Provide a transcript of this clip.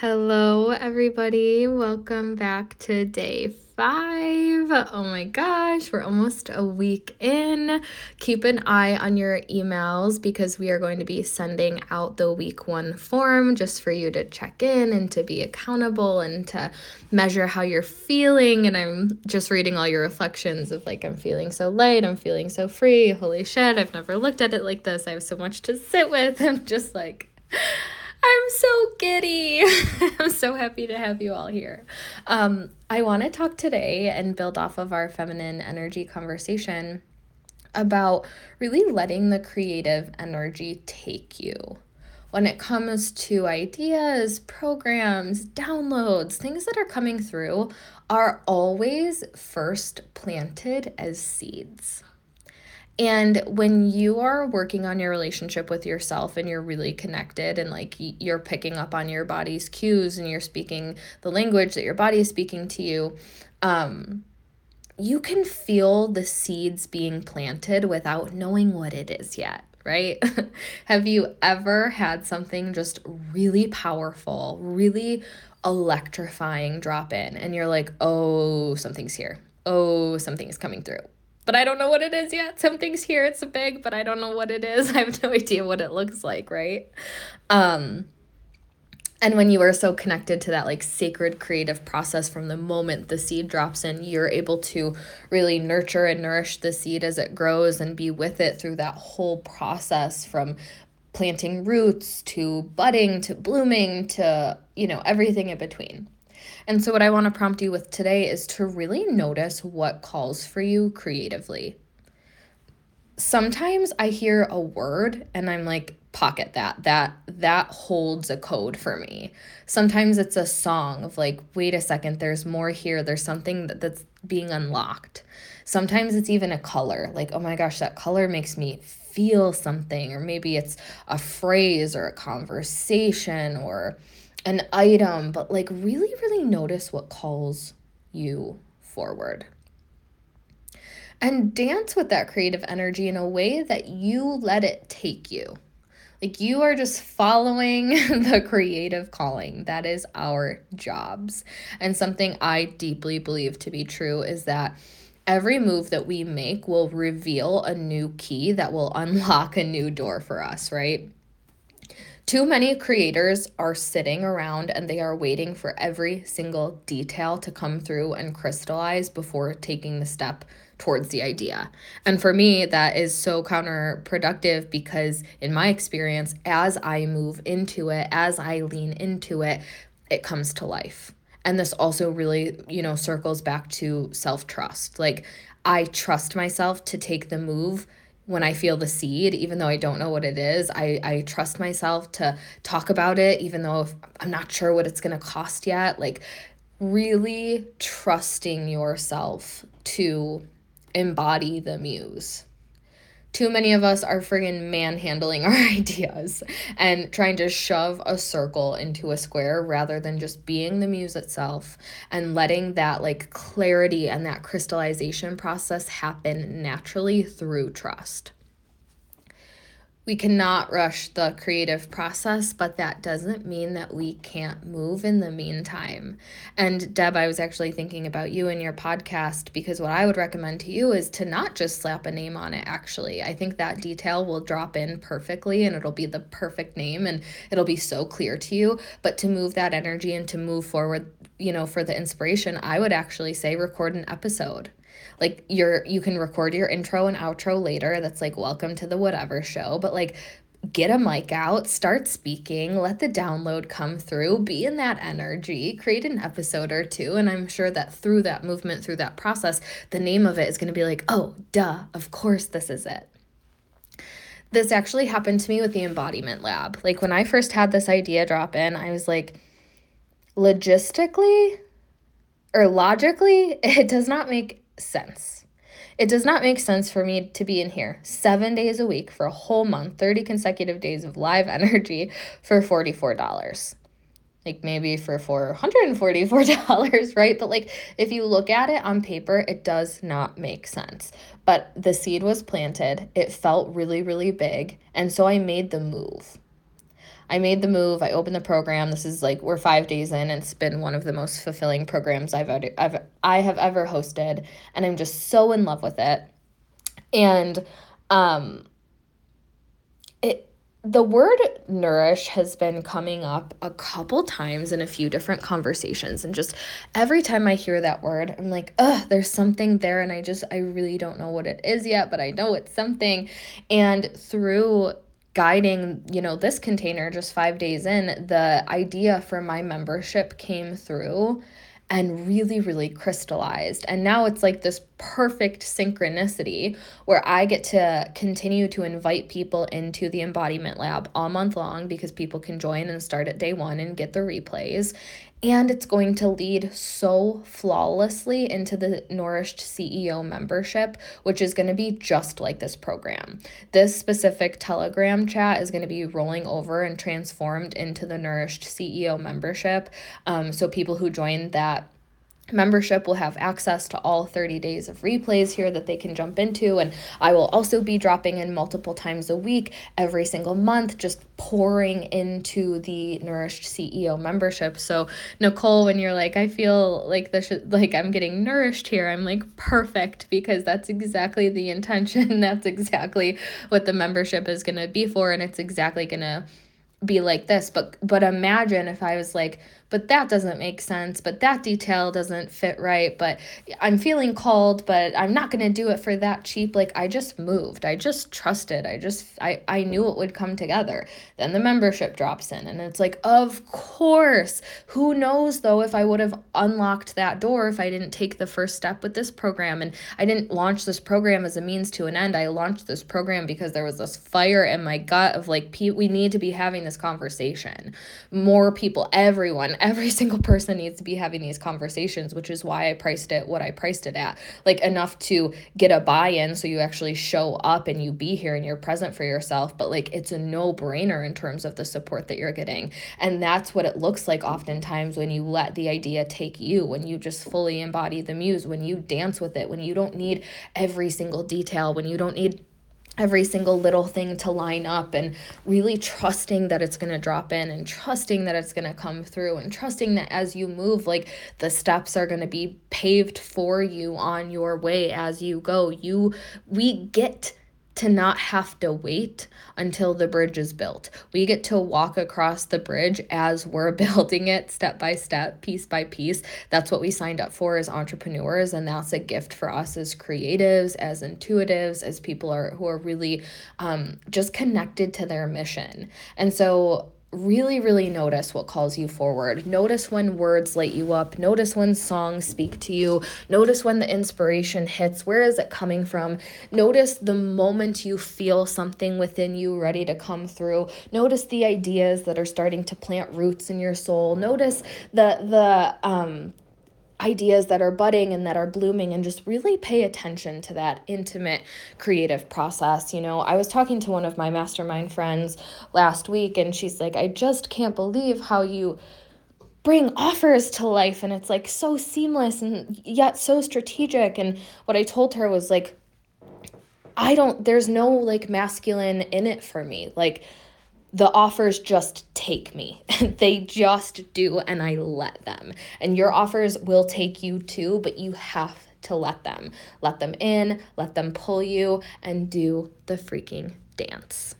Hello, everybody. Welcome back to day five. Oh my gosh, we're almost a week in. Keep an eye on your emails because we are going to be sending out the week one form just for you to check in and to be accountable and to measure how you're feeling. And I'm just reading all your reflections of like, I'm feeling so light, I'm feeling so free. Holy shit, I've never looked at it like this. I have so much to sit with. I'm just like, I'm so giddy. I'm so happy to have you all here. Um, I want to talk today and build off of our feminine energy conversation about really letting the creative energy take you. When it comes to ideas, programs, downloads, things that are coming through are always first planted as seeds. And when you are working on your relationship with yourself and you're really connected and like you're picking up on your body's cues and you're speaking the language that your body is speaking to you, um, you can feel the seeds being planted without knowing what it is yet right? Have you ever had something just really powerful, really electrifying drop in, and you're like, oh, something's here. Oh, something's coming through but I don't know what it is yet. Something's here, it's a big, but I don't know what it is. I have no idea what it looks like, right? Um and when you are so connected to that like sacred creative process from the moment the seed drops in, you're able to really nurture and nourish the seed as it grows and be with it through that whole process from planting roots to budding to blooming to, you know, everything in between. And so, what I want to prompt you with today is to really notice what calls for you creatively. Sometimes I hear a word and I'm like, pocket that that that holds a code for me. Sometimes it's a song of like wait a second there's more here. There's something that, that's being unlocked. Sometimes it's even a color like oh my gosh that color makes me feel something. Or maybe it's a phrase or a conversation or an item, but like really, really notice what calls you forward. And dance with that creative energy in a way that you let it take you. Like you are just following the creative calling. That is our jobs. And something I deeply believe to be true is that every move that we make will reveal a new key that will unlock a new door for us, right? Too many creators are sitting around and they are waiting for every single detail to come through and crystallize before taking the step towards the idea. And for me, that is so counterproductive because, in my experience, as I move into it, as I lean into it, it comes to life. And this also really, you know, circles back to self trust. Like, I trust myself to take the move when I feel the seed, even though I don't know what it is, I, I trust myself to talk about it, even though I'm not sure what it's going to cost yet. Like, really trusting yourself to embody the muse too many of us are friggin' manhandling our ideas and trying to shove a circle into a square rather than just being the muse itself and letting that like clarity and that crystallization process happen naturally through trust we cannot rush the creative process, but that doesn't mean that we can't move in the meantime. And Deb, I was actually thinking about you and your podcast because what I would recommend to you is to not just slap a name on it, actually. I think that detail will drop in perfectly and it'll be the perfect name and it'll be so clear to you. But to move that energy and to move forward, you know, for the inspiration, I would actually say record an episode like you're you can record your intro and outro later that's like welcome to the whatever show but like get a mic out, start speaking, let the download come through, be in that energy, create an episode or two. And I'm sure that through that movement, through that process, the name of it is going to be like, oh, duh, of course this is it. This actually happened to me with the embodiment lab. Like when I first had this idea drop in, I was like, logistically or logically, it does not make sense. It does not make sense for me to be in here seven days a week for a whole month, 30 consecutive days of live energy for $44. Like maybe for $444, right? But like if you look at it on paper, it does not make sense. But the seed was planted, it felt really, really big. And so I made the move. I made the move. I opened the program. This is like we're five days in. It's been one of the most fulfilling programs I've ever, I've I have ever hosted, and I'm just so in love with it. And um, it the word nourish has been coming up a couple times in a few different conversations and just every time i hear that word i'm like ugh there's something there and i just i really don't know what it is yet but i know it's something and through guiding you know this container just five days in the idea for my membership came through and really, really crystallized. And now it's like this perfect synchronicity where I get to continue to invite people into the embodiment lab all month long because people can join and start at day one and get the replays. And it's going to lead so flawlessly into the Nourished CEO membership, which is going to be just like this program. This specific Telegram chat is going to be rolling over and transformed into the Nourished CEO membership. Um, so people who join that membership will have access to all 30 days of replays here that they can jump into and i will also be dropping in multiple times a week every single month just pouring into the nourished ceo membership. So nicole when you're like i feel like this like i'm getting nourished here i'm like perfect because that's exactly the intention. That's exactly what the membership is going to be for and it's exactly going to be like this. But but imagine if i was like but that doesn't make sense, but that detail doesn't fit right, but I'm feeling called, but I'm not going to do it for that cheap. Like I just moved. I just trusted. I just I I knew it would come together. Then the membership drops in and it's like, "Of course. Who knows though if I would have unlocked that door if I didn't take the first step with this program and I didn't launch this program as a means to an end. I launched this program because there was this fire in my gut of like we need to be having this conversation. More people, everyone every single person needs to be having these conversations, which is why I priced it what I priced it at. Like enough to get a buy in so you actually show up and you be here and you're present for yourself. But like it's a no brainer in terms of the support that you're getting. And that's what it looks like oftentimes when you let the idea take you, when you just fully embody the muse, when you dance with it, when you don't need every single detail, when you don't need every single little thing to line up and really trusting that it's going to drop in and trusting that it's going to come through and trusting that as you move like the steps are going to be paved for you on your way as you go. You we get to not have to wait until the bridge is built. We get to walk across the bridge as we're building it step by step, piece by piece. That's what we signed up for as entrepreneurs and that's a gift for us as creatives, as intuitives, as people are who are really um, just connected to their mission. And so really, really notice what calls you forward. Notice when words light you up. Notice when songs speak to you. Notice when the inspiration hits. Where is it coming from? Notice the moment you feel something within you ready to come through. Notice the ideas that are starting to plant roots in your soul. Notice the the um ideas that are budding and that are blooming and just really pay attention to that intimate creative process. You know, I was talking to one of my mastermind friends last week and she's like, I just can't believe how you bring offers to life and it's like so seamless and yet so strategic. And what I told her was like, I don't, there's no like masculine in it for me. Like, the offers just take me. they just do, and I let them. And your offers will take you too, but you have to let them. Let them in, let them pull you, and do the freaking dance.